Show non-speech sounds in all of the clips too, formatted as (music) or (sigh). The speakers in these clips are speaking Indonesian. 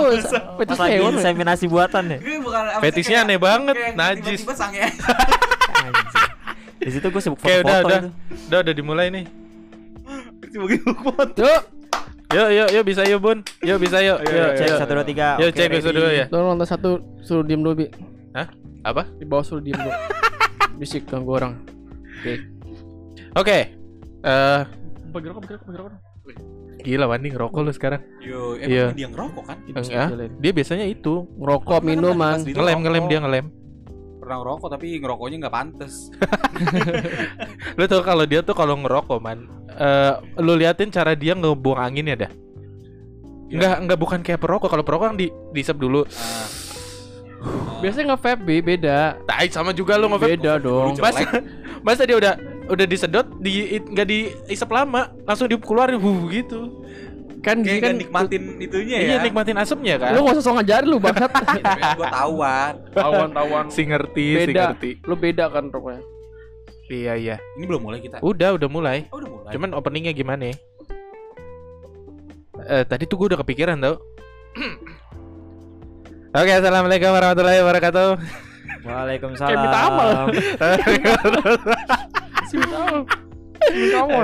Lu, fetis lagi hewan. inseminasi buatan ya. Fetisnya kayak- aneh banget, najis. Tiba-tiba sange. Anjing. Di situ gue sibuk udah foto-foto udah itu. udah udah dimulai nih. Tiba-tiba foto. Yuk, Yuk yuk bisa yuk bun. Yuk bisa yuk. Ayo, Yuk Cek satu dua tiga. Yuk cek bisa dulu ya. tolong lantai satu suruh diem dulu, Bi. Hah? Apa? Di bawah suruh diem dulu. Bisik ganggu orang. Oke. Oke. Eh Bagi rokok, bagi rokok, bagi rokok. Gila Wandi ngerokok lu sekarang. Yo, Iya. emang dia ngerokok kan? Enggak. Dia biasanya itu Ngerokok, minuman. Pas di ngelem ngelem dia ngelem. Pernah ngerokok tapi ngerokoknya nggak pantas. (laughs) Lu tau kalau dia tuh kalau ngerokok man, eh lu liatin cara dia ngebuang anginnya dah. Enggak enggak bukan kayak perokok. Kalau perokok kan di diisep dulu. Ah. Biasanya nge-vape, beda. Tai sama juga lu ngevape. Beda dong. Masa masa dia udah udah disedot di nggak diisep lama, langsung dikeluarin wuh gitu. Kan Kayak kan nikmatin itunya Iya, ya. nikmatin asapnya kan. Lu gak usah sok ngajarin lu bangsat. Gue tahuan. Tawan, tawan. si ngerti, si Beda. ngerti. Lu beda kan rokoknya. Iya, iya. Ini belum mulai kita. Udah, udah mulai. Oh, udah mulai. Cuman openingnya gimana ya? Eh, tadi tuh gue udah kepikiran tau (clears throat) Oke, assalamualaikum warahmatullahi wabarakatuh. Waalaikumsalam. Kayak minta amal. (clears throat) Tahu. Kamu.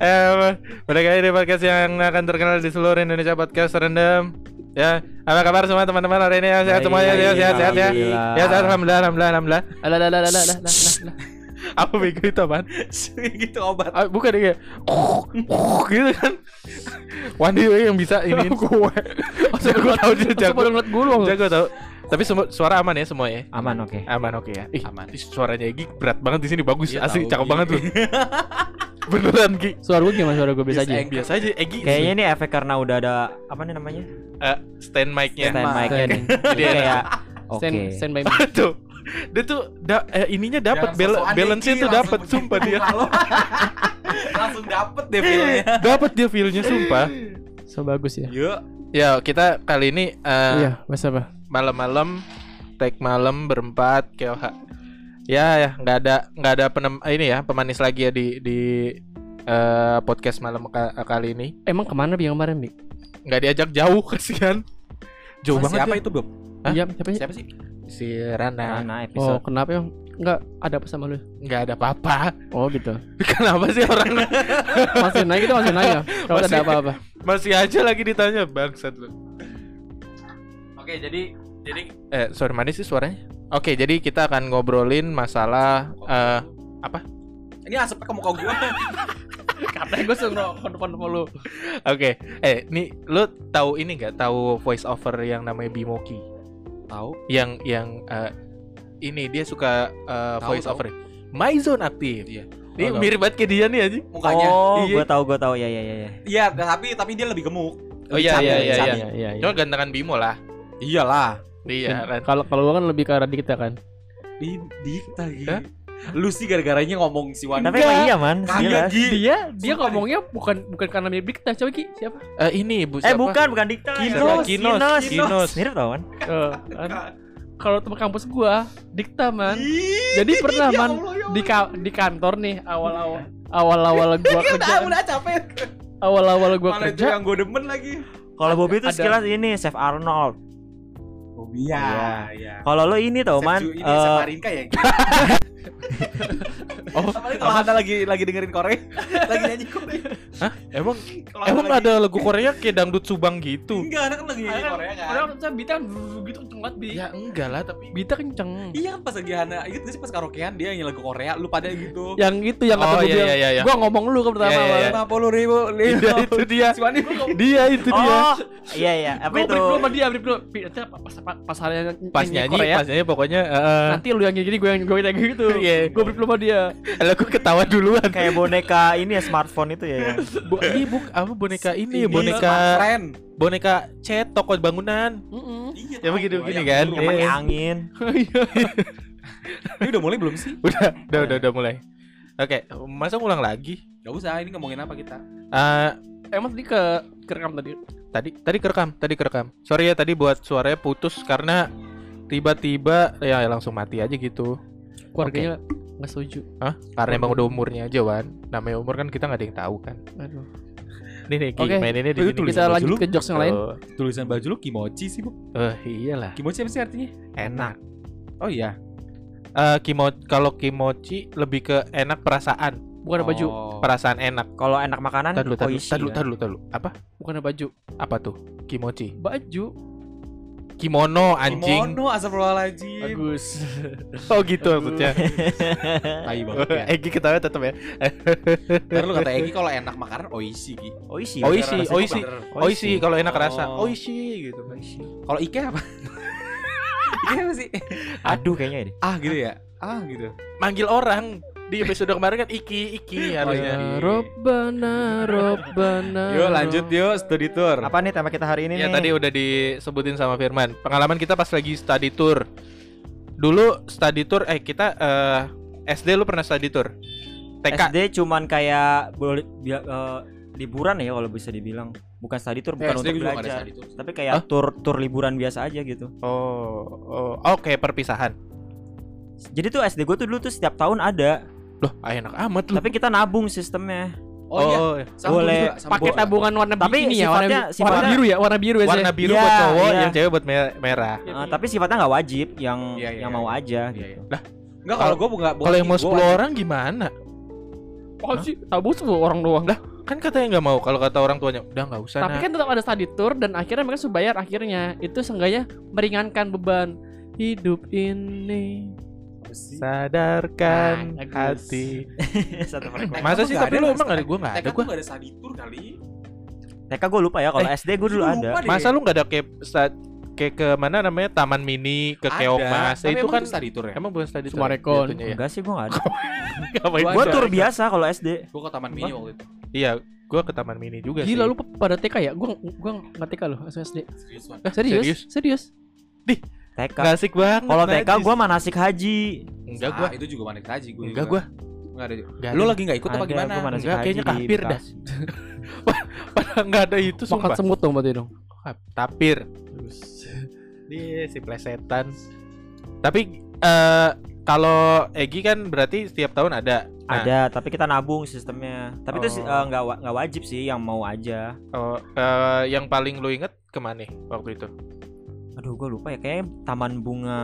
eh, mereka ini podcast yang akan terkenal di seluruh Indonesia podcast rendam. Ya, apa kabar semua teman-teman hari ini? Ya, sehat semuanya, ya, baik, sehat, sehat ya. alhamdulillah. Ya, sehat, alhamdulillah, alhamdulillah, alhamdulillah. Alah, alah, alah, alah, alah. (laughs) Apa bego itu apaan? gitu obat. Ah, bukan dia kayak (laughs) gitu kan. Wandi yang bisa ini (laughs) gue. Jago tahu dia jago. ngeliat gue lu. Jago tahu. Tapi semua suara aman ya semua ya? Aman oke. Aman oke ya. Ih, Aman. ih, suaranya Egi berat banget di sini bagus Iya, asli cakep banget tuh. (laughs) Beneran Gi. Suara gue gimana suara gue biasa aja. Biasa. Biasa aja Egi. Kayaknya ini efek karena udah ada apa nih namanya? Eh, stand mic-nya. Stand mic. mic-nya nih. (laughs) Jadi Iya. kayak (laughs) oke. Stand stand by me. tuh. Dia tuh da, eh, ininya dapat sosokan balance-nya Egi, tuh dapat sumpah dia. langsung dapet deh feelnya. dapat dia feel-nya sumpah. So bagus ya. Yuk. Ya, kita kali ini eh, Iya, masa apa? Malam-malam take malam berempat KOH. Ya ya nggak ada nggak ada penem ini ya pemanis lagi ya di di eh, podcast malam ka- kali ini Emang ke mana bi yang kemarin bi? nggak diajak jauh (laughs) kasihan jauh banget Siapa ya. itu, Bob? Hah? Iya, siapa sih? Siapa sih? si Rana Oh, episode kenapa yang enggak ada apa sama lu? nggak ada apa-apa Oh, gitu. (laughs) kenapa sih orang Masih naik itu masih naik ya. (laughs) Kalau Masih. ada apa-apa. masih aja lagi ditanya bangsat lu oke jadi jadi eh sorry mana sih suaranya oke jadi kita akan ngobrolin masalah eh Ini asapnya ke muka gua. Katanya gue suruh depan depan lu. Oke, eh, nih lu tahu ini nggak? Tahu voice over yang namanya Bimoki? Tahu? Yang yang eh, ini dia suka eh, Tahu, voice tahu. over. My zone aktif. Iya. Ini Oh, mirip banget kayak dia nih aja. Mukanya. Oh, Iya. gue tahu gue tahu ya ya ya ya. Iya, tapi tapi dia lebih gemuk. Oh iya iya iya iya. Iya, iya, iya. Cuma gantengan Bimo lah. Iyalah. Iya. Kalau kalau gua kan lebih ke arah dikta kan. Di dikta gitu. Hah? Lu sih gara-garanya ngomong si Wan. Tapi emang iya man, Kagak. Gi. Dia dia Sumpah ngomongnya bukan bukan karena mirip dikta. Coba Ki, siapa? Eh ini Bu Eh siapa? bukan bukan Dikta. Kinos, Kinos, Kinos, Kinos. Kinos. Mirip tau man. Eh, kan? Kalau teman kampus gua dikta man. Jadi pernah ya man ya di ka- di kantor nih awal-awal awal-awal gua (laughs) kerja udah capek. awal-awal gua Malah itu kerja yang gue demen lagi. Kalau Bobby itu sekilas ini Chef Arnold. Iya, iya. Kalau lo ini tau man, ini eh, Chef Marinka ya. (laughs) Oh, Apalagi kalau Hana lagi lagi dengerin Korea, (laughs) lagi nyanyi Korea. Hah? Emang Kalau emang lagi- ada lagu Korea kayak dangdut subang gitu? Enggak, Hana kan lagi nyanyi Korea kan. Orang saya Bita kan gitu kenceng banget Bi. Ya enggak lah tapi Bita kenceng. Iya kan pas lagi Hana, inget gak sih pas karaokean dia nyanyi lagu Korea, lu pada gitu. Yang itu yang kata Oh, gua iya, bilang, iya, iya, iya. gua ngomong lu kan pertama Iya, iya, iya. Lima puluh ribu, Iya, itu dia. Dia itu dia. Oh, iya iya. Apa Gua itu? dulu sama dia, break dulu. Bi, nanti pas pas pas hari Pas nyanyi, pas nyanyi pokoknya eh, nanti lu yang gini gue yang gue kayak gitu. Iya. Gue dulu sama dia. Lah gue ketawa duluan. Kayak boneka ini ya smartphone itu ya. yang- Bu, ini buk apa boneka ini, ini boneka friend. boneka chat toko bangunan. Heeh. Iya, Ya begitu begini kan? Yang pakai angin. Ini udah mulai belum sih? Udah, udah, udah, udah mulai. Oke, masa ngulang lagi? Gak usah, ini ngomongin apa kita? Eh, Emang tadi ke kerekam tadi. tadi tadi kerekam, tadi kerekam. Sorry ya tadi buat suaranya putus karena tiba-tiba ya langsung mati aja gitu. Keluarganya nggak setuju. Hah? Karena emang udah umurnya aja, Wan. Namanya umur kan kita nggak ada yang tahu kan. Aduh. Nih nih Oke. maininnya di sini. baju lanjut lu. ke jokes yang lain. Tuh. Tulisan baju lu kimochi sih, Bu. Eh, iyalah. Kimochi apa sih artinya? Enak. Oh iya. Eh kimo kalau kimochi lebih ke enak perasaan, Bukan ada baju. Oh. perasaan enak. Kalau enak makanan Tadulu, tadulu, oishi tadulu, kan? tadulu, tadulu. Apa? Bukan baju. Apa tuh? Kimochi. Baju. Kimono anjing. Kimono astagfirullahaladzim. Bagus. (laughs) Oh gitu maksudnya. (laughs) Tai banget ya. Egi ketawa tetap ya. (laughs) Ntar lu kata Egi kalau enak makanan oishi Gi. Oishi. Oishi, oishi. Oishi kalau enak rasa. Oh. Oishi gitu. Kalau Ike apa? Ike apa sih? Aduh kayaknya ini. Ah gitu ya. Ah gitu. Manggil orang di episode kemarin kan Iki Iki harusnya. iya. Robbana, Robbana. Yuk lanjut yuk studi tour. Apa nih tema kita hari ini Ya nih? tadi udah disebutin sama Firman. Pengalaman kita pas lagi study tour. Dulu study tour eh kita eh SD lu pernah study tour? TK SD cuman kayak boleh bi- eh, liburan ya kalau bisa dibilang. Bukan study tour, bukan SD untuk belajar. study tour. Tapi kayak tur tur liburan biasa aja gitu. Oh, oh, oh kayak perpisahan. Jadi tuh SD gue tuh dulu tuh setiap tahun ada, Loh, ah, enak amat lu. tapi kita nabung sistemnya. Oh, iya. Oh, boleh juga, sama Pakai tabungan warna Tapi ini ya, warna, sifatnya- warna biru ya, warna biru ya. warna biru Iya, buat cowok, iya. yang cewek buat me- merah. Eh, tapi sifatnya nggak wajib, yang Iya, iya, yang iya. mau aja. Iya, gitu. iya. Enggak kalau gua bukan Kalau yang mau 10 orang gimana? Oh sih, tabung sepuluh orang doang. Lah, Kan katanya nggak mau kalau kata orang tuanya, udah nggak usah. Tapi nak." kan tetap ada study tour dan akhirnya mereka sudah bayar akhirnya. Itu seenggaknya meringankan beban hidup ini. Sadarkan Ah, bagus. hati. (laughs) Satu frekuensi. Masa gua sih? Tapi lu emang ada TK gua nggak ada gua. tuh nggak ada study tour kali. TK gue lupa ya, kalau SD gue dulu Gua ada. deh. Masa lu nggak ada kayak sta- kayak ke mana namanya Taman Mini, ke Ada, Keokmas. tapi itu kan study tour ya. emang bukan study tour. Sumarekon. ya? Enggak sih gue nggak ada. (laughs) Ngapain Gua Gue tur biasa kalau SD. Gua ke Taman Mini waktu itu. Iya, gua ke Taman Mini juga Gila sih. lu pada TK ya? Gua gua nggak TK loh, SD. Serius Wan. Eh, serius? serius? Serius? TK. Nggak asik banget. Kalau TK gue manasik haji. enggak Ah, gua. itu juga manik haji gua. Enggak gua. Enggak ada. Enggak Lu lagi enggak ikut apa gimana? gua manasik Enggak, haji kayaknya di kafir dah. (laughs) Bekasi. Enggak ada itu Makan sumpah. semut dong berarti dong. Tapir. Dia si plesetan. Tapi eh kalau Egi kan berarti setiap tahun ada. Nah, Ada, tapi kita nabung sistemnya. Tapi itu sih, Oh. eh, nggak wa- nggak wajib sih, yang mau aja. oh, eh, yang paling lu inget ke mana nih waktu itu? Aduh, gue lupa ya. Kayaknya Taman Bunga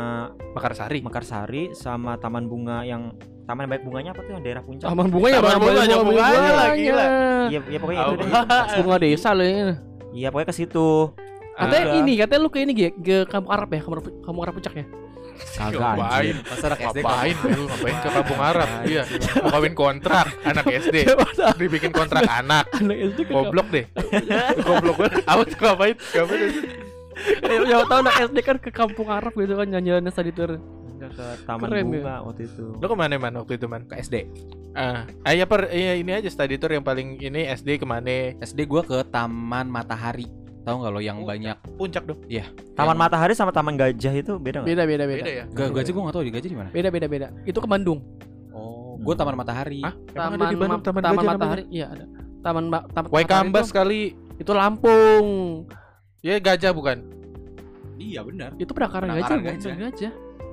Mekarsari. Mekarsari sama Taman Bunga yang Taman yang banyak bunganya apa tuh yang daerah puncak? Taman bunganya Taman banyak bunga, banyak banyak bunganya bunganya. lah, gila. Iya, iya pokoknya itu deh. Bunga desa loh ini. Iya, pokoknya ke situ. Katanya ini, katanya lu ke ini ke kampung Arab ya, kampung kampung Arab puncak ya. Kagak Ngapain? anjir. Masa anak SD Ngapain lu? Ngapain ke kampung Arab? Iya, mau kawin kontrak anak SD. Dibikin kontrak anak. Anak SD Goblok deh. Goblok banget. Apa tuh ngapain? Ngapain? Kampung- Ya tahu anak SD kan ke kampung Arab gitu kan nyanyian study tour. Enggak ke Taman Keren ya. Bunga waktu itu. Lu ke mana man waktu itu man? ke SD. Ah, ah ya per, iya, ini aja study tour yang paling ini SD ke mana? SD gua ke Taman Matahari. Tahu nggak lo yang Oh, banyak Puncak dong. Taman yang- Matahari sama Taman Gajah itu beda nggak? Beda beda Beda beda. ya? Gak gajah gua nggak tahu di gajah di mana. Beda beda beda. Itu ke Bandung. Oh, gua Taman Matahari. Hah? Emang ada di Bandung Ma- Taman Taman Gajah Matahari. Iya ada. Taman Ma- Taman Waikambas Matahari kali. itu Lampung. Ya gajah bukan? Iya benar. Itu penangkaran gajah, bukan gajah. gajah.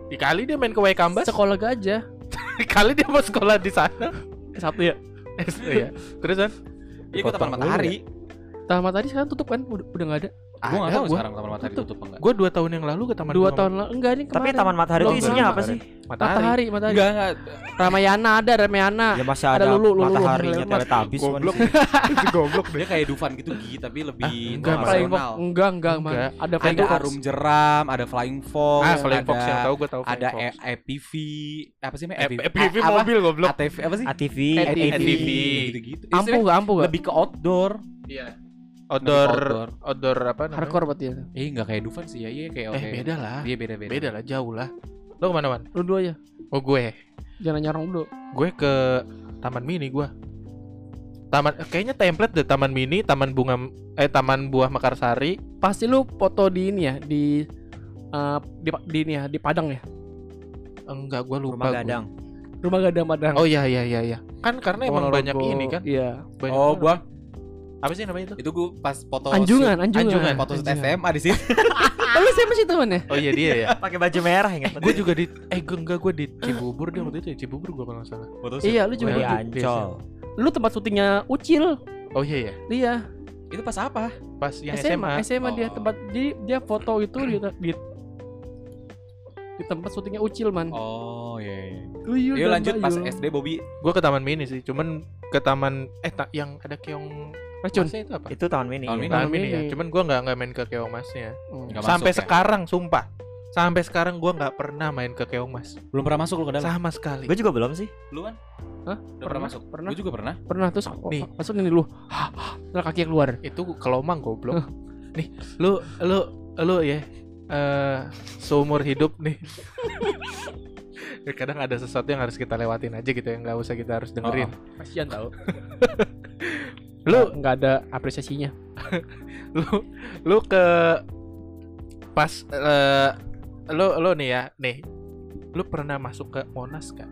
Dikali dia main ke Waikambas. Sekolah gajah. (laughs) Dikali dia mau sekolah di sana. (laughs) Satu ya. (laughs) SD ya. Terus kan? Iya Potong Matahari. Taman Matahari sekarang tutup kan? Udah udah enggak ada. Ada tahu gua. sekarang Taman Matahari Tutup. tutup apa enggak. Gue dua tahun yang lalu ke Taman Dua Bunga tahun lalu. Enggak ini Tapi kemarin. Taman Matahari itu isinya apa sih? Matahari. Matahari, Matahari. Enggak enggak. Ramayana ada, Ramayana. Ya masih Ada ada, lulu, lulu, mataharinya Wan. Goblok. Goblok deh. Dia kayak Dufan gitu Gi, tapi lebih Ah, enggak, Mas. Flying Fox. internasional. Enggak, enggak. Enggak. Ada Flying Ada Fox. Arum Jeram, ada Flying Fox, Ah, Flying Fox ada- yang tahu gue tahu. ada Flying Fox. E- EPV, apa sih namanya? Eh, PV apa? mobil goblok. ATV apa sih? ATV, ATV. ATV. gitu-gitu. Ampuh enggak, ampuh enggak? lebih ke outdoor. Iya. Outdoor, outdoor. outdoor apa namanya? Hardcore berarti ya. Eh enggak kayak Dufan sih ya, iya kayak Eh oke. beda lah. Iya beda beda. Beda lah, jauh lah. Lo ke mana man? Lu dua aja. Oh gue, Jangan nyarong dulu. gue ke Taman Mini gue. Taman, kayaknya template deh Taman Mini, Taman Bunga, eh Taman Buah Mekarsari. Pasti lu foto di ini ya, di eh, di, di ini ya, di Padang ya. Enggak, gue lupa. Rumah gua. Gadang. Rumah Gadang Padang. Oh iya iya iya iya. Kan karena emang banyak Ponorogo. ini kan. Iya. Banyak Oh, orang. Apa sih namanya itu? itu gua pas foto Anjungan, shoot- anjungan. anjungan foto shoot SMA di sini. Oh, (laughs) lu siapa sih teman ya? Oh iya dia ya. Pakai baju merah ingat. gue juga di eh gue enggak gue di Cibubur dia waktu itu ya Cibubur gue kalau salah. Foto shoot. Iya, lu juga di Iya, Ancol. lu tempat syutingnya Ucil. Oh iya ya. Iya. Itu pas apa? Pas yang SMA, SMA. SMA dia Oh. tempat jadi dia foto itu di di, di tempat syutingnya Ucil man. Oh iya. iya. Tuyul Yuk lanjut pas. SD Bobby. Gua ke taman mini sih, cuman ke taman eh ta- yang ada keong Racun. masnya itu apa? Itu tahun mini. Tahun ya. mini. Taman mini ya. mini. Cuman gua nggak nggak main ke keong masnya. Hmm. Nggak Sampai masuk ya? sekarang, sumpah. Sampai sekarang gua nggak pernah main ke keong mas. Belum pernah masuk lu ke dalam. Sama sekali. Gue juga belum sih. Lu kan? Hah? Udah pernah masuk? Pernah. Gue juga pernah. Pernah terus oh, Nih. masuk ini lu. Terus kaki keluar. itu kelomang goblok. nih, lu lu lu ya eh seumur hidup nih. (laughs) Kadang ada sesuatu yang harus kita lewatin aja gitu yang nggak usah kita harus dengerin. Kasihan tau. (laughs) Lu nggak ada apresiasinya. (laughs) lu lu ke pas eh lu lu nih ya, nih. Lu pernah masuk ke Monas kan?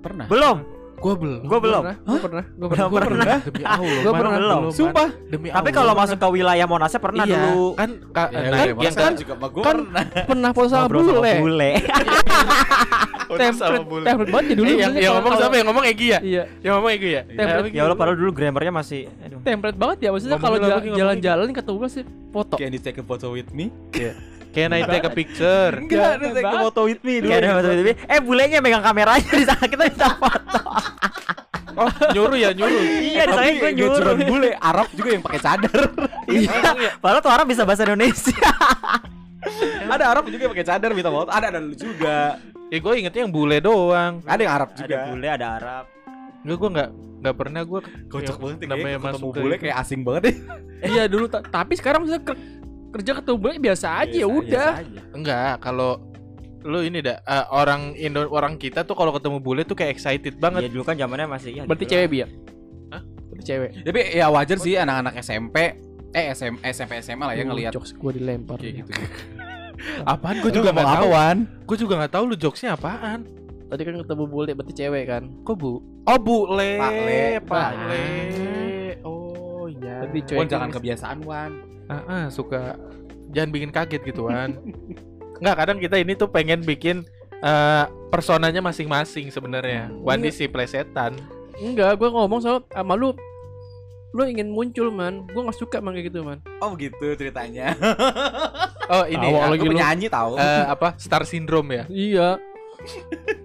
Pernah. Belum. Gua belum. Gue belum. Gue pernah. Gue Belum pernah. pernah. Demi Allah. Gua Man, pernah. Belum. Sumpah. Demi Tapi kalau masuk ke wilayah Monasnya pernah iya, dulu. kan ka- Ya, kan ya, yang kan kan juga gue kan pernah. Pernah foto sama bule. bule. (laughs) Template, template banget ya dulu. Eh, yang, ngomong siapa yang ngomong Egi ya? Iya, Yang ngomong Egi ya? Template. ya Allah padahal dulu grammarnya masih template banget ya. Maksudnya kalau jalan-jalan ketemu gue sih foto. Can you take a photo with me? Can I take a picture? Enggak, dia take a photo with me dulu. Kayak ada foto itu. Eh bulenya megang kameranya di sana kita bisa foto. Oh, nyuruh ya, nyuruh. Iya, di sana Tapi gue nggak cuma nyuruh. bule, Arab juga yang pakai cadar. Iya. Padahal tuh orang bisa bahasa Indonesia. (laughs) ada Arab juga yang pakai cadar minta foto. Ada ada lu juga. Ya gue ingetnya yang bule doang. Ada yang Arab juga. Ada bule, ada Arab. Gue gue nggak nggak pernah gue Kocak banget ya, namanya kayak ketemu masuk ke bule kayak asing banget deh. Iya dulu, ta- tapi sekarang kerja ketemu bule biasa aja ya udah. enggak kalau lu ini dah eh, orang Indo orang kita tuh kalau ketemu bule tuh kayak excited Iya banget. dulu kan zamannya masih ya. Berarti gitu cewek lah. biar. Hah? Berarti cewek. Tapi ya wajar sih anak-anak SMP eh SM, SMP SMA lah ya ngelihat jokes gue dilempar. kayak gitu. (laughs) Apaan gue juga nggak tahu. Wan? Gue juga nggak tahu lu jokesnya apaan. Tadi kan ketemu bule berarti cewek kan. Kok bu? Oh bule, Pak Le. Pak. Le. Oh iya. Tapi cewek Wan jangan kebiasaan, Wan. Ah, ah, suka jangan bikin kaget gitu kan. Enggak, kadang kita ini tuh pengen bikin eh personanya masing-masing sebenarnya. Wandi si plesetan. Enggak, gue ngomong sama sama lu lu ingin muncul man gue nggak suka emang kayak gitu man Oh gitu ceritanya. (laughs) Oh, ini Awal ah, lagi penyanyi tahu. eh, apa? Star syndrome ya. iya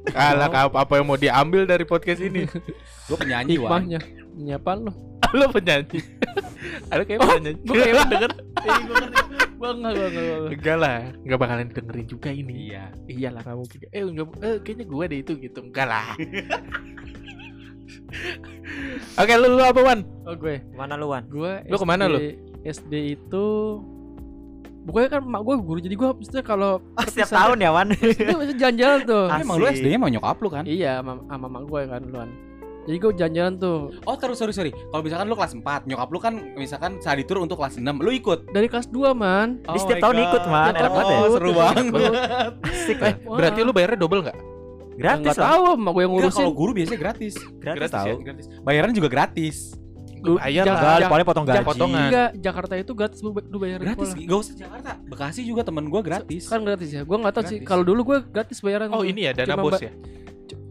Kalah apa, apa yang mau diambil dari podcast ini? (laughs) Gue penyanyi, Wan. hikmahnya nyapaan lu penyanyi. (laughs) Ada kayak penyanyi. gue kayak lu (laughs) denger eh gue ngerti gue enggak gue enggak gue Enggak lah, enggak bakalan dengerin juga ini. Iya. Iyalah nggak mungkin. Eh, enggak, eh kayaknya gua deh itu gitu. Enggak lah. (laughs) Oke, lu, lu apa, Wan? oh gue Mana lu Wan? gue Lu ke mana lu? SD itu Pokoknya kan mak gue guru jadi gue maksudnya kalau Oh, setiap tahun ya Wan. itu jalan-jalan tuh. Tapi emang lu Asik. SD-nya mau nyokap lu kan? iya sama, mak gue kan duluan. Jadi gue jalan-jalan tuh Oh terus sorry sorry. Kalau misalkan lu kelas 4, nyokap lu kan misalkan study tour untuk kelas 6, lu ikut. dari kelas 2 man. Di setiap tahun ikut, Man. Enak banget Oh, ya. seru banget. Asik Eh, berarti lu bayarnya double enggak? Gratis Enggak lah. tahu mak gue yang Enggak, ngurusin. kalau guru biasanya gratis. Gratis Gratis tahu. ya? Gratis. Bayaran juga gratis. Lu- Bayar lah. Enggak, Ja- paling potong gaji. potongan. Enggak, Jakarta itu gratis lu, lu bayar Gratis. sekolah. Gak usah Jakarta. Bekasi juga temen gua gratis. Kan gratis ya. Gue nggak tahu sih. Kalau dulu gue gratis bayaran. Oh, ini ya dana bos ya.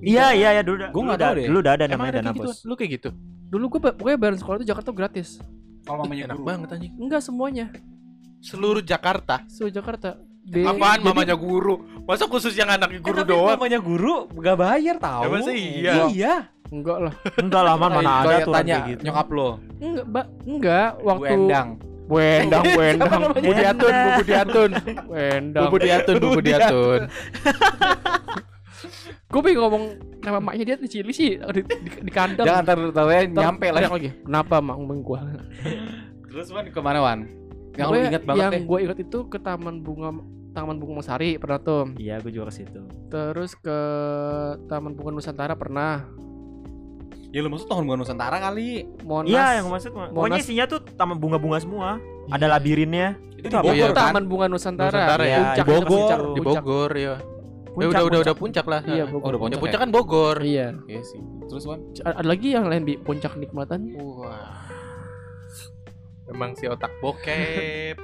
Iya, iya, iya dulu. Gua dulu nggak udah- tahu deh. Dulu udah ada namanya ada dana kayak gitu? bos. Lu kayak gitu? Dulu gue pokoknya bayaran sekolah itu Jakarta tuh gratis. Kalau mamanya Enak guru. banget anjing. Enggak semuanya. Seluruh Jakarta. So Jakarta. B- Apaan jadi- mamanya guru? Masa khusus yang anaknya Eh, guru tapi doang? mamanya guru gak bayar tahu. Ya, masa iya? Iya. Enggak lah. Enggak lah, Man, mana ada tuh tanya gitu. nyokap lo. Enggak, Mbak. Enggak Bu waktu Endang. Wendang, Wendang, (laughs) Siapa namanya? Budi Atun, Bu Budi Atun, Wendang. Bubu diatun, bubu diatun. (laughs) Gue pengen ngomong nama maknya dia di Cili sih di, di, di kandang. Jangan ntar tahu Ntar nyampe lah. lagi. Kenapa mak ngomong gue? Terus Wan ke mana Wan? Yang lu ingat banget Yang deh. gue ingat itu ke Taman Bunga Taman Bunga Sari pernah tuh. Iya, gue juga ke situ. Terus ke Taman Bunga Nusantara pernah. Ya lu maksud tahun bukan Nusantara kali. Monas. Iya, yang maksud pokoknya Monas. isinya tuh taman bunga-bunga semua. Ada labirinnya. Itu Itu di apa? Bogor Iya, kan? Taman Bunga Nusantara. Nusantara ya, Puncak di Bogor. Di. Bogor ya. Puncak, Ya udah udah puncak. udah puncak lah. Iya. Bogor. Oh, udah Ya puncak. puncak ya? kan Bogor. Iya. Iya sih. Terus Wan? Ada lagi yang lain di puncak nikmatan. Wah. Emang si otak bokep.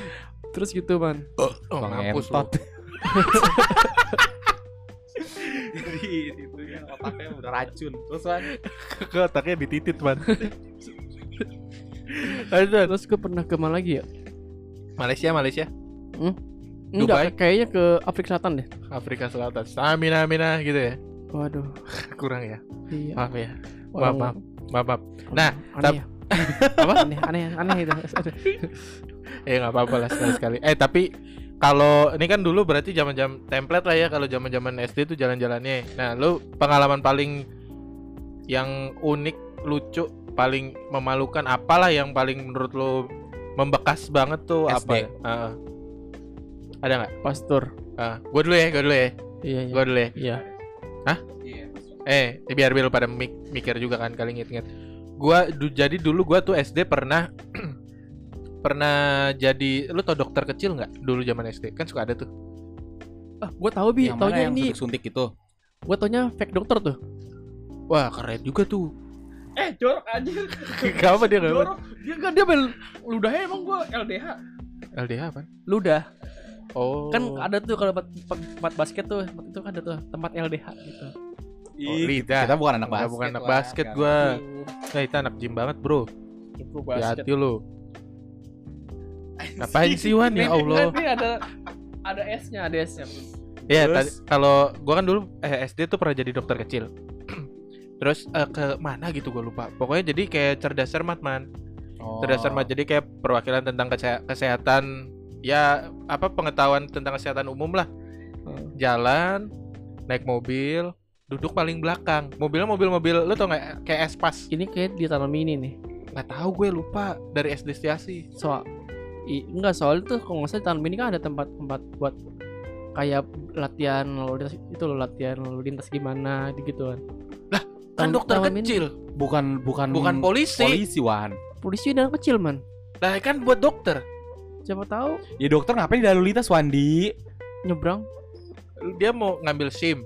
(laughs) Terus gitu man. Oh, Bang mampus lu. (laughs) Jadi itu ya otaknya udah racun. Terus Wan? (laughs) Ke otaknya dititit, Man. Terus gue pernah ke mana lagi ya? Malaysia, Malaysia, Enggak, Dubai? kayaknya ke Afrika Selatan deh. Afrika Selatan. Stamina, mina gitu ya. Waduh. (laughs) Kurang ya. Iya. Maaf ya. Orang- maaf, maaf. Maaf. Nah, aneh ya. (laughs) Apa? Aneh, aneh, aneh itu. (laughs) Ya nggak apa-apa lah sekali-sekali. Eh tapi kalau ini kan dulu berarti zaman-zaman template lah ya kalau zaman-zaman SD tuh jalan-jalannya. Nah, lu pengalaman paling yang unik, lucu, paling memalukan apalah yang paling menurut lu membekas banget tuh SD. apa? ya? Ada nggak? Pastor. Ah, gue dulu ya, gue dulu ya, Iya, iya. gue dulu ya. Iya. Iya. Eh, biar biar lu pada mik- mikir juga kan kali inget-inget. Gua du- jadi dulu gua tuh SD pernah (clears throat) pernah jadi lu tau dokter kecil nggak dulu zaman SD kan suka ada tuh Ah, gua tahu bi, Yang mana taunya yang ini. suntik-suntik itu? Gua taunya fake dokter tuh. wah keren juga tuh Eh, jorok aja. (laughs) Kenapa dia nggak Dia enggak dia bel ludahnya emang gua LDH. LDH apa Ludah. Oh Kan ada tuh kalau tempat, tempat basket tuh, tempat itu kan ada tuh tempat LDH gitu. oh, lidah Kita bukan anak Kita basket. bukan anak basket gua nah itu anak gym banget bro Itu hati lu ngapain sih Wan ya Allah Ini ada ada S-nya, ada S-nya. Ya, tadi kalau gua kan dulu eh, SD tuh pernah jadi dokter kecil. (clears throat) Terus eh, ke mana gitu gua lupa. Pokoknya jadi kayak cerdas cermat man. Oh. Cerdas cermat jadi kayak perwakilan tentang kese- kesehatan ya apa pengetahuan tentang kesehatan umum lah. Jalan, naik mobil, duduk paling belakang. Mobilnya mobil-mobil lu tau nggak kayak espas. Ini kayak di tanam ini nih. Nggak tahu gue lupa dari SD Stiasi. Soal i, enggak soal itu kalau nggak salah di tanam ini kan ada tempat-tempat buat kayak latihan lalu lintas itu loh latihan lalu lintas gimana gitu kan. Kan Tanam- dokter ini kecil, bukan bukan bukan polisi. polisi Wan. Polisi dan kecil man. Lah kan buat dokter. Siapa tahu Ya dokter ngapain di lalu lintas Wandi? nyebrang. Dia mau ngambil SIM.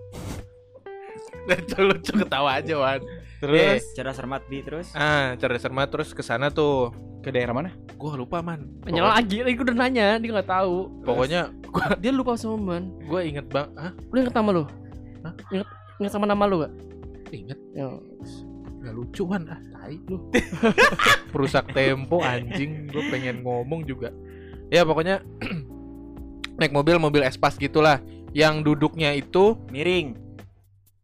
(laughs) Lucu lucu ketawa aja Wan. Terus Cerdas cermat bi terus. Ah, cerdas cermat terus ke sana tuh. ke daerah mana? Gua lupa man. Nanya lagi, lagi udah nanya, dia nggak tahu. Pokoknya (laughs) Dia lupa sama man. gua inget bang. Hah? Lu inget nama lu? Hah? Inget, inget sama nama lu gak? Inget Ya, Gak lucu Wan. Ah, tai lu. (laughs) Perusak tempo anjing. Gue pengen ngomong juga. Ya pokoknya (clears throat) naik mobil mobil espas gitulah. Yang duduknya itu Miring.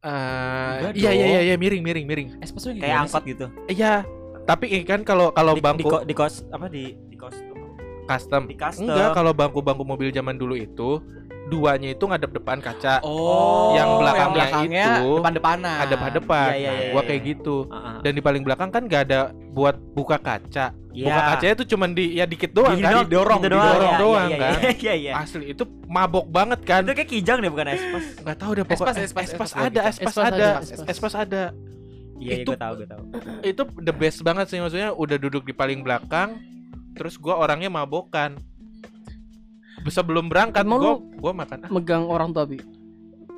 eh Enggak iya iya iya iya miring miring miring. Espas tuh Kayak angkot gitu. Iya. Tapi eh, kan kalau kalau Di, di, bangku ko- di kos apa di di kostum. custom Di custom. Enggak, kalau bangku-bangku mobil zaman dulu itu duanya itu ngadep depan kaca, Oh, Yang belakangnya itu depan-depanan. ada depan. Iya, iya, Nah, iya, gua iya. kayak gitu. Ah, ah. Dan di paling belakang kan gak ada buat buka kaca. Iya. Buka kacanya itu cuman di ya dikit doang Gini kan. doang, didorong, gitu didorong Iya, doang iya, kan. Iya iya. iya. Asli itu mabok banget kan. Itu kayak kijang deh bukan espas. Nggak tahu deh pokoknya Espas, espas, espas espas ada, espas Espas ada, espas, espas. ada. Iya, iya Itu- gue tahu, gue tahu. (clears throat) Itu the best banget sih maksudnya udah duduk di paling belakang. Terus gua orangnya mabokan. Sebelum berangkat Emang gua gua makan ah, megang orang tua bi.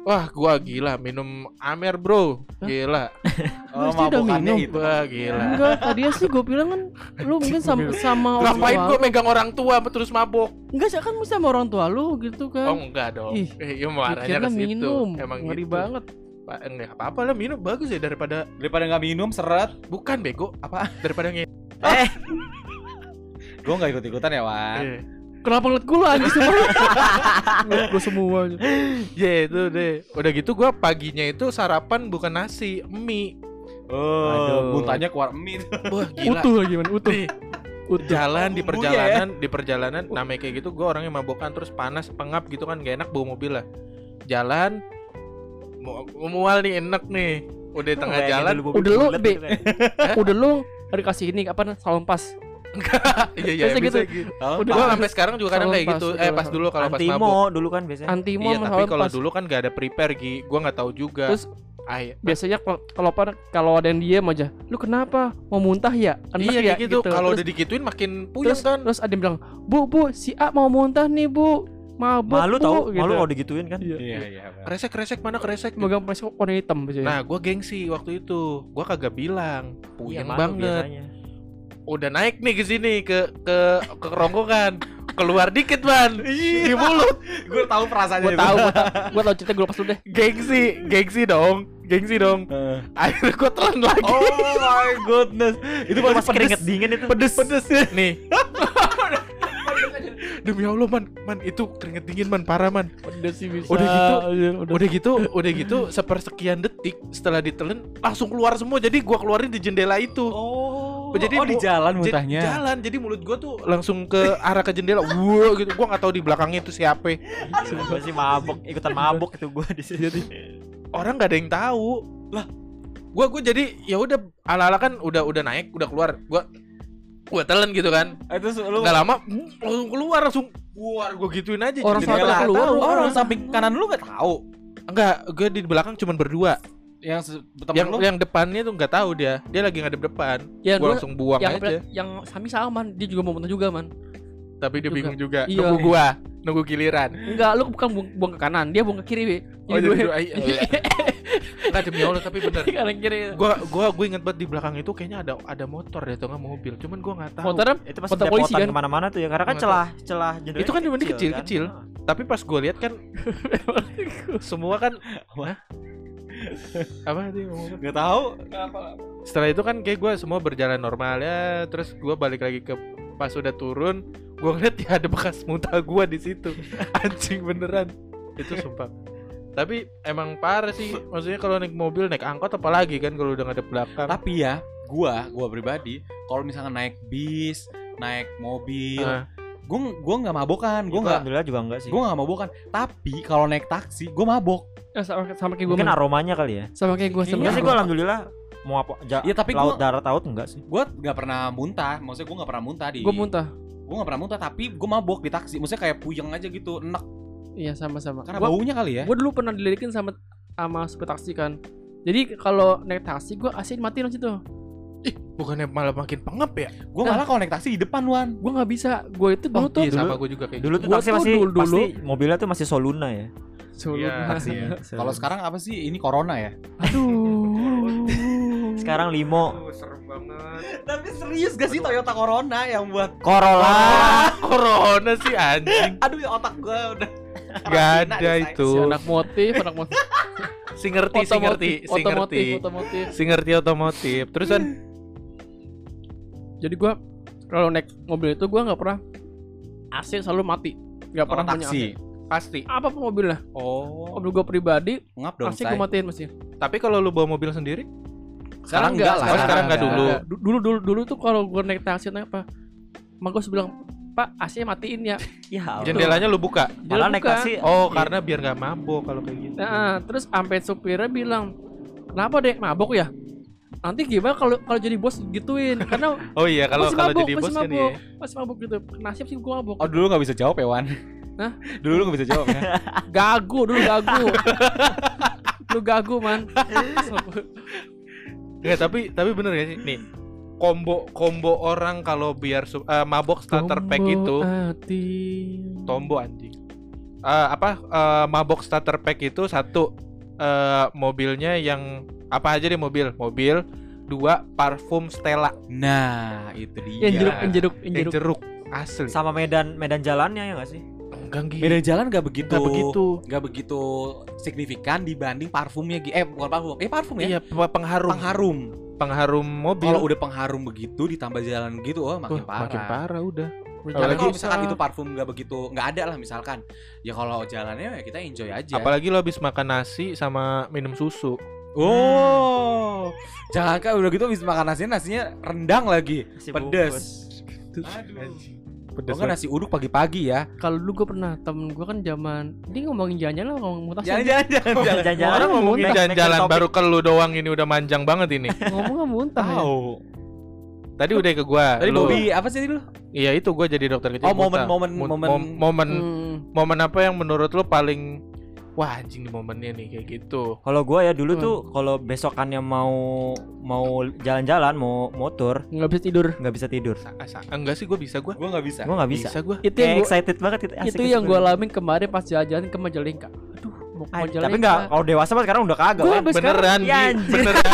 Wah, gua gila minum Amer, Bro. Gila. (laughs) Oh, minum. itu. Wah, gila. Enggak, tadi sih gue bilang kan lu mungkin sama sama orang Ngapain gua megang orang tua terus mabok? Enggak sih kan mesti sama orang tua lu gitu kan. Oh, enggak dong. Ih, Eh, iya marahnya Pikirnya ke situ. minum. Emang ngeri gitu. banget. Pak, enggak apa-apa lah minum bagus ya daripada Daripada nggak minum seret, bukan bego apa (laughs) daripada nge Eh, gua nggak ikut-ikutan ya Wan. Kenapa ngeliat gue lagi semua? (laughs) ngeliat gue semuanya. Ya itu deh. Udah gitu gua paginya itu sarapan bukan nasi, mie. Oh, Aduh. muntahnya keluar mie. Wah, gila. Utuh lagi man, utuh. Nih, Utuh. jalan di bumbunya perjalanan, di perjalanan namanya kayak gitu gua orangnya mabokan terus panas, pengap gitu kan gak enak bawa mobil lah. Jalan mu- mual nih enak nih. Udah di tengah jalan. Udah lu, Be. gitu kan. Udah lu ada kasih ini apa salon pas. (laughs) Iya iya Biasa bisa gitu. gitu. Oh, Udah. Gua sampai sekarang juga kadang kayak gitu. Eh pas dulu kalau pas mabuk. Antimo dulu kan biasanya. Antimo Iya, tapi kalau dulu kan gak ada prepare Gi. Gua nggak tahu juga. Terus ah, iya. biasanya kalau kalau apa kalau ada yang diem aja, lu kenapa? Mau muntah ya? Enak iya ya? kayak gitu. Kalau udah dikituin makin puyeng terus, kan. terus ada yang bilang, "Bu, Bu, si A mau muntah nih, Bu." Mabuk, Malu Bu," tau, gitu. malu kalau digituin kan. Iya. Iya, iya. Kresek kresek mana kresek? Megang plastik warna hitam biasanya. Nah, gua gengsi waktu itu. Gua kagak bilang. Iya, Puyeng malu banget. biasanya. Udah naik nih ke sini ke ke ke kerongkongan. Keluar dikit, Man. Di mulut. Gue tahu perasaannya. Gua tahu, gua tahu, cerita gue pas lu deh. Gengsi, gengsi dong. gengsi dong. Akhirnya gue telan lagi. Oh my goodness. Itu masih keringet dingin itu. pedes pedes nih. (laughs) Demi Allah man, man itu keringet dingin man parah man. Udah sih bisa. Udah gitu, Anjir, udah. Udah gitu, udah gitu sepersekian detik setelah ditelen langsung keluar semua. Jadi gua keluarin di jendela itu. Oh, Jadi oh di jalan Jadi muntahnya. Jalan, jadi mulut gua tuh langsung ke arah ke jendela. Wah gitu. Gua nggak tahu di belakangnya itu siapa. Gue sih mabok, ikutan mabok itu gue di sini. Orang nggak ada yang tahu. Lah, gua gua jadi ya udah ala-ala kan udah udah naik, udah keluar. Gua gua telan gitu kan. Itu lu Nggak lama mm, langsung keluar langsung keluar gua gituin aja Orang nggak keluar, tahu. Oh, orang samping kanan lu gak tahu. enggak gue di belakang cuman berdua Yang yang lu yang depannya tuh nggak tahu dia dia lagi ngadep depan Yang gua langsung buang yang aja yang Sami sama man, dia juga mau muntah juga man. tapi dia juga. bingung juga Iya. nunggu gua nunggu giliran Enggak, lu bukan buang, buang ke kanan, dia buang ke kiri, Wi. oh jadi dua iya, iya. (laughs) Enggak demi Allah tapi bener (laughs) kanan kiri. gua gua gue inget banget di belakang itu kayaknya ada ada motor ya atau nggak mobil cuman gua nggak tahu Motornya Itu pasti Kota polisi, kan? ke mana-mana tuh ya Karena kan celah celah jendela Itu kan cuma kecil-kecil. tapi pas gua lihat kan (laughs) semua kan Hah? (laughs) apa sih ngomong Gak tahu. setelah itu kan kayak gue semua berjalan normal ya. Terus gua balik lagi ke pas udah turun gua ngeliat ya ada bekas muntah gua di situ. (laughs) Anjing beneran. Itu sumpah. Tapi emang parah sih. Maksudnya kalau naik mobil naik angkot apalagi kan kalau udah ngadep belakang. Tapi ya, gua, gua pribadi, kalau misalkan naik bis, naik mobil, Ah. Gua gua nggak mabokan, Gue nggak alhamdulillah juga enggak sih gua nggak mabokan. Tapi kalau naik taksi, gua mabok. Eh, sama, sama kayak gue Mungkin man. aromanya kali ya Sama kayak gue Iya sebenarnya. sih gue alhamdulillah Mau apa ja, Iya, tapi laut gua- darat laut enggak sih Gua nggak pernah muntah, maksudnya gua nggak pernah muntah di. Gue muntah. Gua nggak pernah muntah, tapi gua mabok di taksi. Maksudnya kayak puyeng aja gitu, enak. Iya sama-sama. Karena Gua- baunya kali ya. Gue dulu pernah dilirikin sama sama supir taksi kan. Jadi kalau naik taksi gue matiin di situ. Ih bukannya malah makin pengep ya Gua malah kalau naik taksi di depan, Wan. Gue nggak bisa. Gue itu dulu oh, tuh iya, dulu- sama gue juga kayak Dulu tuh taksi masih dulu- Pasti mobilnya tuh masih Soluna ya. Iya, Taksi ya. Kalau sekarang apa sih? Ini corona ya? Aduh. Sekarang Limo gitu. serem banget Tapi serius gak sih Toyota Corona yang buat Corolla ah corona sih anjing (laughs) Aduh ya otak gua udah Gak ada say. itu si anak motif, anak motif. si ngerti si ngerti si ngerti otomotif, otomotif. si ngerti otomotif terus kan Jadi gue kalau naik mobil itu gue nggak pernah AC selalu mati. Nggak Kalau pernah punya AC. taksi. pasti Apa pun mobilnya. Oh, Mobil gue pribadi, ngap dong, AC gue matiin mesti. tapi kalau lu bawa mobil sendiri Sekarang enggak lah. Oh, sekarang enggak dulu. Nggak. Du- Dulu dulu dulu tuh kalau gue naik taksi naik apa? Mak gue bilang, Pak AC matiin ya. (laughs) Ya jendelanya lu buka Malah naik buka. taksi oh iya. karena biar nggak mabok kalau kayak gitu Nah, terus sampai supirnya bilang, kenapa dek mabok ya? Nanti gimana kalau kalau jadi bos gituin? Karena (laughs) oh iya kalau kalau mabuk, jadi bos kan ya masih mabuk gitu. Nasib sih gue mabuk. Oh, dulu gak bisa jawab ya, Wan? Hah? (laughs) Dulu lu gak bisa jawab ya? (laughs) Gagu dulu gagu. Lu gagu man. Nggak, tapi tapi bener ya sih nih combo combo orang kalau biar eh, mabok starter pack Tombo itu hati. tombo anjing Eh, apa eh, mabok starter pack itu satu eh, mobilnya yang apa aja deh mobil mobil dua parfum Stella Nah, itu dia. Yang jeruk, yang jeruk, yang yang jeruk. jeruk asli Sama medan medan jalannya ya nggak sih enggak Gi. Beda jalan gak begitu. Nggak begitu Gak begitu signifikan dibanding parfumnya. Eh, bukan parfum. Eh, parfum ya? iya pe- pengharum Pengharum. pengharum mobil Kalau udah pengharum begitu ditambah jalan gitu, oh makin Wah, parah. makin parah udah Tapi Apalagi- kalau misalkan itu parfum gak begitu, nggak ada lah misalkan. Ya kalau jalannya ya kita enjoy aja. apalagi lo habis makan nasi sama minum susu Oh, jangan kan udah gitu habis makan nasinya nasinya rendang lagi, Masih pedes. Aduh. pedes nggak nasi uduk pagi-pagi ya. Kalau dulu gue pernah temen gue kan zaman dia ngomongin jalan-jalan lah ngomong mutas Jangan jangan jangan. jangan. Jalan-jalan. Orang ngomongin jalan-jalan baru ke lu doang ini udah manjang banget ini. (laughs) ngomong nggak muntah ya. Tahu. Tadi udah ke gua. Tadi lu. Bobby apa sih dulu? Iya itu gua jadi dokter kecil. Oh, buta. momen- momen- Mo- momen- mom- momen Hmm. momen apa yang menurut lu paling wah anjing di momennya nih kayak gitu. Kalau gua ya dulu Hmm. tuh kalau besokannya mau mau jalan-jalan mau motor nggak bisa tidur. nggak bisa tidur. Sa- sa- enggak sih gua bisa gua. Gua nggak bisa. Gua nggak bisa. Bisa gua. Itu yang gua, excited banget itu. asik itu yang gue sebenarnya. alamin kemarin pas jalan-jalan ke Majalengka. Aduh, mau ke Majalengka. tapi nggak kalau dewasa mah sekarang udah kagak. Gua kan? Beneran, Ya, anjir. beneran.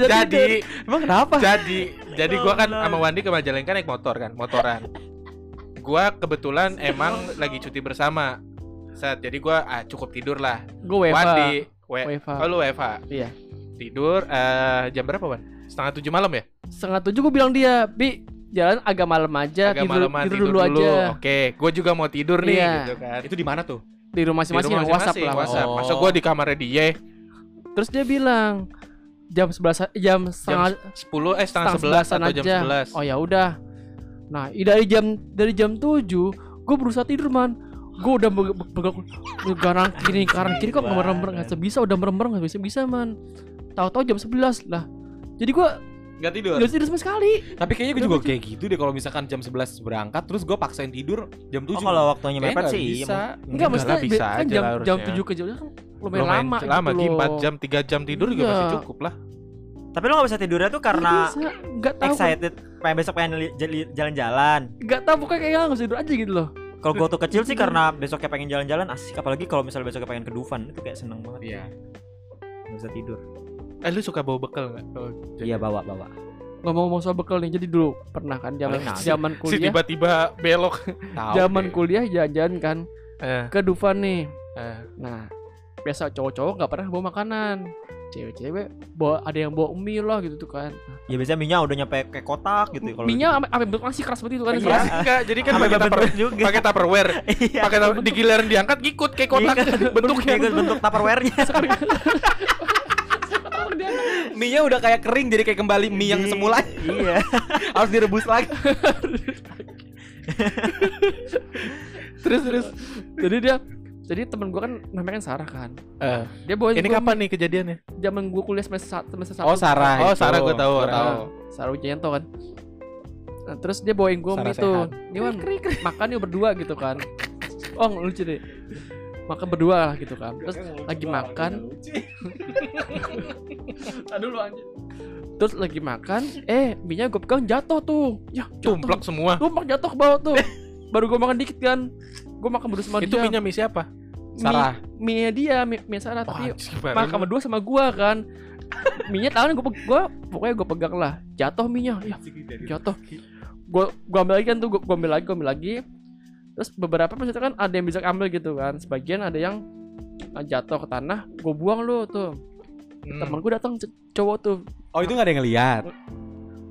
(laughs) jadi. Emang kenapa? jadi jadi gua kan sama Wandi ke Majalengka naik motor kan, motoran. Gua kebetulan emang lagi cuti bersama. Set, jadi gua ah, cukup tidur lah. gue WFA. Wandi We- WFH. Oh, lu. Iya. Tidur eh jam berapa, Wan? Setengah tujuh malam ya? Setengah tujuh gue bilang dia, Bi, jalan agak malam aja, Agak tidur, malaman, tidur, dulu, aja. Oke, gue juga mau tidur nih Iya. gitu kan. Itu di mana tuh? Di rumah Di masing-masing yang WhatsApp lah. WhatsApp. Oh. Masa gue di kamarnya dia Terus dia bilang jam 11 jam setengah 10 eh setengah setengah 11 atau jam aja. 11. Oh ya udah. Nah, dari jam dari jam 7 gue berusaha tidur man. Gue udah be- be- pegang garang kiri kanan kiri kok merem-merem nggak bisa udah merem-merem nggak bisa bisa man. Tahu-tahu jam 11 lah. Jadi gue Enggak tidur. nggak tidur sama sekali. Tapi kayaknya gue juga kayak gitu deh kalau misalkan jam 11 berangkat terus gue paksain tidur jam 7. Oh, kalau waktunya mepet nggak sih bisa. Enggak maksudnya bisa kan aja jam lah jam harusnya. 7 ke jam kan lumayan, Lumayan lama lama gitu Ki, loh. 4 jam 3 jam tidur juga Iya. masih cukup lah. Tapi lo gak bisa tidurnya tuh karena Nggak bisa, nggak tahu excited pengen besok pengen jalan-jalan. nggak tahu pokoknya kayak nggak bisa tidur aja gitu loh. Kalau gue tuh kecil sih karena besoknya pengen jalan-jalan asik apalagi kalau misalnya besoknya pengen ke Dufan itu kayak seneng banget. Iya. Gak bisa tidur. Eh lu suka bawa bekal enggak? Oh, Iya bawa bawa. Ngomong-ngomong soal bekal nih, jadi dulu pernah kan zaman zaman Si kuliah, tiba-tiba belok. (laughs) Tahu. zaman kuliah jalan-jalan kan Eh, ke Dufan nih. eh. Nah, biasa cowok-cowok nggak pernah bawa makanan. Cewek-cewek bawa ada yang bawa mie lah gitu tuh kan. Ya biasanya minyak udah nyampe kayak kotak gitu kalau Mie-nya ame ame bentuk nasi keras seperti itu kan. Iya. keras. Enggak, jadi kan pakai bentuk tupper, juga. pakai tupperware. (laughs) Iya. Pakai tupper- di giliran diangkat ngikut kayak kotak (laughs) bentuknya. Ikut bentuk tupperware-nya. (laughs) mie-nya udah kayak kering jadi kayak kembali mie yang semula Iya. harus direbus lagi. terus terus. Jadi dia jadi temen gua kan namanya kan Sarah kan. Eh, Dia bawa ini kapan nih kejadiannya? Zaman gua kuliah semester satu semester satu. Oh Sarah. Oh, itu. Sarah gua tahu, Gua orang. tahu. Sarah Wijayanto kan. Nah, terus dia bawain gue mie tuh. Ini Wan, makan yuk berdua gitu kan. Oh lucu deh. Makan berdua lah gitu kan. Terus lagi makan. (laughs) Aduh lu anjir. Terus lagi makan, eh mie-nya gue pegang jatuh tuh. Ya, jatuh. Tumplak semua. Tumplak jatuh ke bawah tuh. (laughs) Baru gue makan dikit kan. Gue makan berdua sama Itu dia. minyak mie siapa? Mie- Sarah. Mie, dia, mie, mie Sarah Oh, tapi makan berdua sama gua kan. Mie-nya tahu gue gua pokoknya gue pegang lah. Jatuh mie-nya. Ya, jatuh gua gua ambil lagi kan tuh gua, gua ambil lagi gua ambil lagi terus beberapa maksudnya kan ada yang bisa ambil gitu kan sebagian ada yang uh, jatuh ke tanah gua buang lu tuh Hmm. temen gua datang cowok tuh Oh itu nggak ada yang ngeliat.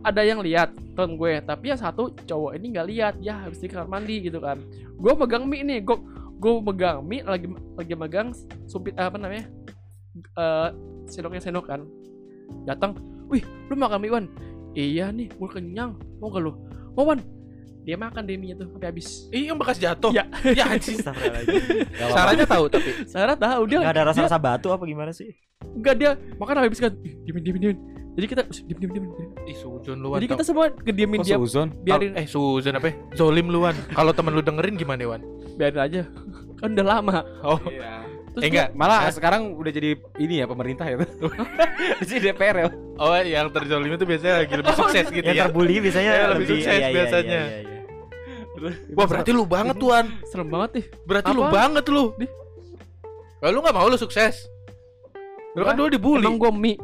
Ada yang lihat temen gue. Tapi yang satu cowok ini nggak lihat. Ya habis di kamar mandi gitu kan. Gua megang mie nih gua gua megang mie lagi lagi megang sumpit apa namanya eh sendoknya sendok kan. Datang wih lu makan mie Wan? Iya nih gua kenyang. Mau gak lu? Mau Wan. Dia makan deh mie itu sampai habis. Ih, yang bekas jatuh. Ya. (laughs) ya anjing. Saranya tahu tapi. Sarah tahu dia Gak ada dia, rasa-rasa batu apa gimana sih? enggak dia makan habis kan. Ih, diemin diemin diemin jadi kita "Ush, diem diem diem diem." Ih, Suzon lu jadi kita semua kediemin Kok dia Suzon? biarin eh Suzon apa? ya? Zolim lu Wan. Kalau temen lu dengerin gimana Wan? biarin aja kan udah lama Oh, Iya. terus eh enggak. Malah Hah? sekarang udah jadi ini ya pemerintah ya tuh. Di DPR ya. Oh, yang terzolim itu biasanya lagi lebih (laughs) sukses gitu Yang ya. terbully biasanya Ya, lebih sukses iya, iya, biasanya. iya, iya, iya. Wah, berarti lu banget Tuan. serem banget nih Berarti lu Apa? banget lu. Di? Lah, lu gak mau lu sukses? Lu kan dulu dibully. emang gua mie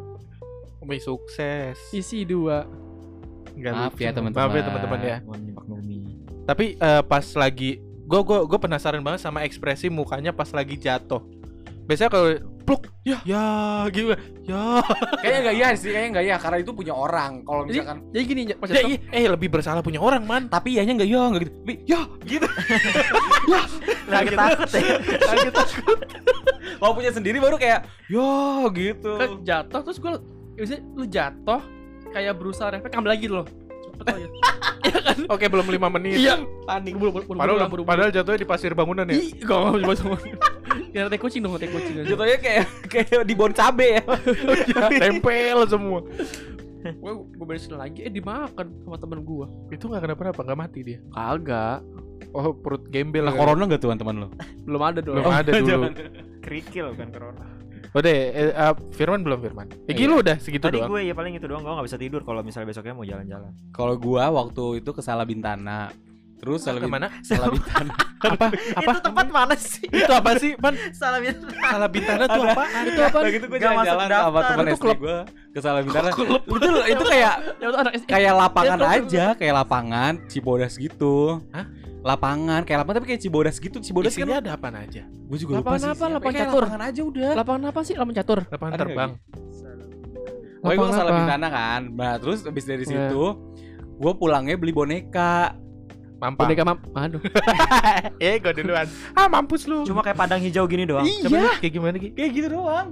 Mie sukses. isi dua Enggak Maaf lucu. ya, teman-teman. Maaf ya teman-teman ya. Tapi eh, pas lagi gue gue gue penasaran banget sama ekspresi mukanya pas lagi jatuh. Biasanya kalau pluk ya ya gimana? Ya. (laughs) Kayaknya enggak iya sih, kayaknya enggak iya karena itu punya orang. Kalau jadi misalkan jadi gini pas ya jatuh, iya, eh lebih bersalah punya orang man. tapi iyanya enggak iya enggak gitu. Bi, Ya, gitu. Lagi (laughs) takut ya. Kaget takut. Kalau punya sendiri baru kayak ya gitu. kan jatuh terus gua biasanya lu jatuh kayak berusaha refleks ambil lagi loh cepet aja (laughs) Oke belum lima menit. iya panik. buru buru buru Padahal buru, buru, padahal jatuhnya di pasir bangunan ya. Ih, gak mau coba semua. Ya teh kucing dong, teh kucing. Jatuhnya kayak kayak di bon cabe ya. (laughs) Tempel semua. Gue gue beresin lagi, eh dimakan sama temen gue. Itu nggak kenapa-napa nggak mati dia. Kagak, Oh perut gembel. Nah, corona enggak tuh teman lo? belum ada dong. belum ada (laughs) dulu. Kerikil kan corona. Udah, eh, eh, Firman belum Firman. Iya. lu udah segitu Tadi doang. gue ya paling itu doang, gue gak bisa tidur kalau misalnya besoknya mau jalan-jalan. Kalau gua waktu itu ke Salabintana. Terus Ke Salabintana. mana? Salabintana. (laughs) Apa? Apa? Itu tempat mana sih? Itu apa sih, Man? Salah. Salah bintana tuh apa? itu apa? Nah gitu gue Gak masuk jalan-jalan sama daftar. teman Itu SD klub. gue ke Salabintana. Itu itu kayak Ya kayak lapangan aja, kayak lapangan Cibodas gitu. Hah? Lapangan kayak lapangan tapi kayak Cibodas gitu. Cibodas Isinya kan ada apa aja? gue juga lupa Lapangan sih. apa? isinya. Lapangan catur? Lapangan aja udah. Lapangan apa sih? Lapangan catur. Lapangan Ada terbang. Pokoknya gue Lapangan salah sana kan. Nah terus abis dari Iya. situ gue pulangnya beli boneka. Mampang. Boneka mam. Aduh. (laughs) eh, gue duluan. Ah, mampus lu. Cuma kayak padang hijau gini doang. Coba Iya. lihat kayak gimana Ki? Kayak gitu doang.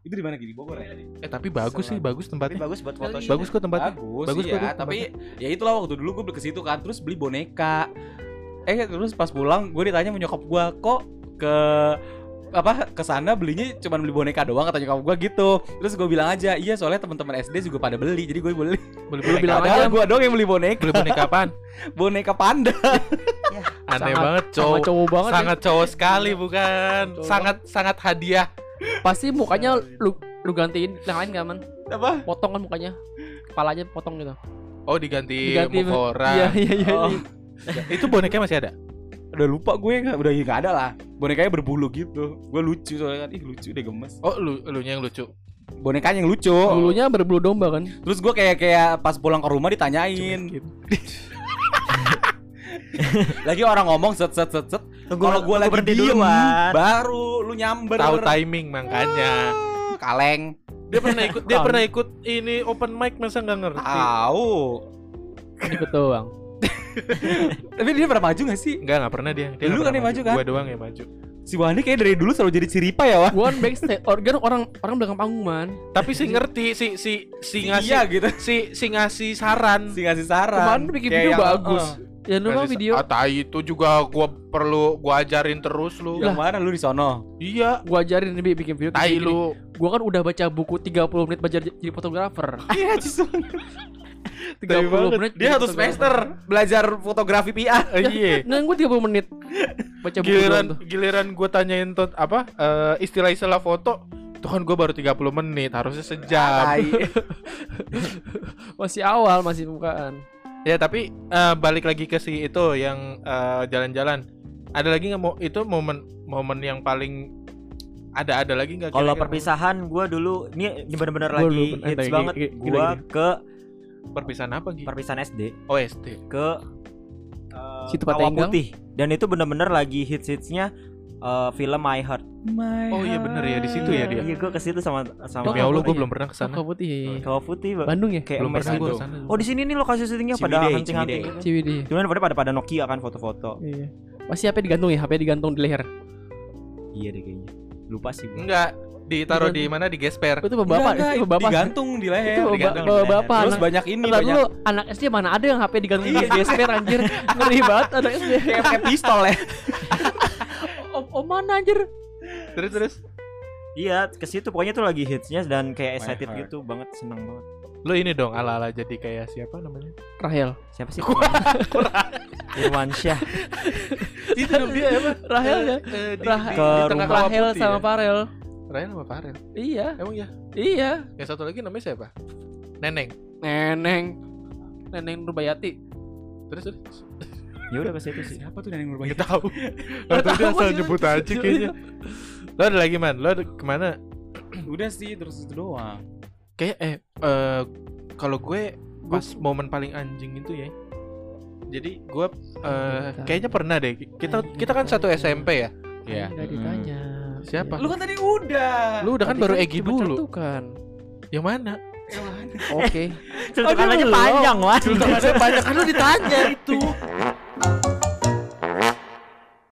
Itu di mana gini Bogor ya? Eh, tapi bagus sih, bagus Tapi tempatnya. bagus buat foto. Bagus kok tempatnya. Bagus, Bagus iya, kok, tapi ya itulah waktu dulu gue beli ke situ kan, terus beli boneka. Eh terus pas pulang gue ditanya sama nyokap gue kok ke apa ke sana belinya cuma beli boneka doang kata nyokap gue gitu. Terus gue bilang aja, iya soalnya teman-teman SD juga pada beli, jadi gue beli. Boleh Lu bilang aja gue doang yang beli boneka, beli boneka apaan? (laughs) boneka panda. (laughs) Aneh Sangat- banget, cowok. cowok banget. ya. Sangat cowok sekali bukan? Cowok Sangat sangat hadiah. Pasti mukanya lu lu gantiin yang lain gak man? apa? Potong kan mukanya. Kepalanya potong gitu. Oh, diganti, Diganti, muka orang. Iya iya iya. Oh. Iya. Itu bonekanya masih ada? Udah lupa gue nggak udah nggak ada lah. Bonekanya berbulu gitu. Gue lucu soalnya kan, ih lucu deh gemes. Oh, lu elunya yang lucu. Bonekanya yang lucu. Bulunya berbulu domba kan. Terus gue kayak kayak pas pulang ke rumah ditanyain. (laughs) lagi orang ngomong set set set set. Tunggu, Kalau gue lagi diem, baru lu nyamber. Tahu timing makanya. Ah, Kaleng. Dia pernah ikut dia pernah ikut ini open mic masa nggak ngerti? Tahu. Ikut doang. Tapi dia pernah maju gak sih? Enggak, enggak pernah dia. dia Lu kan yang maju kan? Gua doang yang maju. Si Wandi kayak dari dulu selalu jadi ciripa ya, Wah. Gua kan backstage organ orang orang belakang panggung man. Tapi si ngerti si si si ngasih Iya gitu. si si ngasih saran. Si ngasih saran. Kemarin bikin Kayak video yang, bagus. eh, Ya lu mah Ngasih- video. Ah, tai itu juga gua perlu gua ajarin terus lu. yang mana lu di sono? Iya. Gua ajarin nih Bi, bikin video. Tai lu. Gua kan udah baca buku 30 menit belajar jadi fotografer. Iya, justru. 30 banget. menit. Dia satu fotografer. semester belajar fotografi PR. Eh, Iya. (laughs) Nggak, gue 30 menit baca buku Giliran tuh. giliran gua tanyain tot apa eh, istilah-istilah foto Tuh kan gue baru 30 menit, harusnya sejam. (laughs) Masih awal, masih pembukaan. Ya tapi eh, balik lagi ke si itu yang eh, jalan-jalan. Ada lagi nggak mau itu momen momen yang paling ada ada lagi nggak? Kalau perpisahan gua dulu ini Gua lagi dulu, hits banget. gini. ke? Perpisahan apa gitu? perpisahan SD Oh SD. ke uh, Situ Kawah Patenggang. Putih dan itu benar-benar lagi hits-hitsnya uh, film My Heart. Oh iya bener ya di situ ya dia. Iya, gua ke situ sama sama Demi Allah gue belum pernah Oh, ke sana. Kawah Putih. Kawah Putih. Bandung ya? Kayak Belum pernah gue. Oh, di sini nih lokasi syutingnya pada. Ciwidey. gitu. Ciwidey. Cuman pada pada pada Nokia kan foto-foto. Iya. Pasti HP digantung ya, HP digantung di leher. Iya deh kayaknya. Lupa sih. Enggak, ditaruh di mana di gesper. Itu bapak, Enggak, itu bapak. digantung di leher. Itu digantung bapak, di leher. bapak. Terus anak- banyak ini banyak dulu, anak SD mana ada yang HP digantung di gesper anjir. (laughs) Ngeri banget anak SD. kayak kayak pistol ya. (laughs) Om, om mana anjir? Terus terus. Iya, ke situ pokoknya tuh lagi hitsnya dan kayak excited gitu banget, seneng banget. Lu ini dong ala-ala jadi kayak siapa namanya? Rahel. Siapa sih? Irwansyah. itu dong dia apa? Rahel ya. Eh, di, Ke Rahel sama ya? Rahel sama Farel. Iya, Emang ya? iya. Yang satu lagi namanya siapa? Neneng. Neneng. Neneng Nurbayati. Terus terus. Ya udah ke situ sih. Siapa tuh Neneng Nurbayati? Nggak tahu. (laughs) Atau dia tahu asal nyebut aja (laughs) kayaknya. Lo ada lagi man? Lo ada ke mana? Udah sih terus itu doang. Kayak eh eh, kalau gue pas momen paling anjing itu ya. Jadi gue eh, kayaknya pernah deh. Kita kita kan satu SMP ya. Iya. Enggak ditanya. Siapa? Lu kan tadi udah. Lu udah kan Tadi baru Egi cuma dulu. Cantukan. Yang mana? Oke. (laughs) Celutukan aja panjang, Wan. Celutukannya banyak kan lu ditanya itu.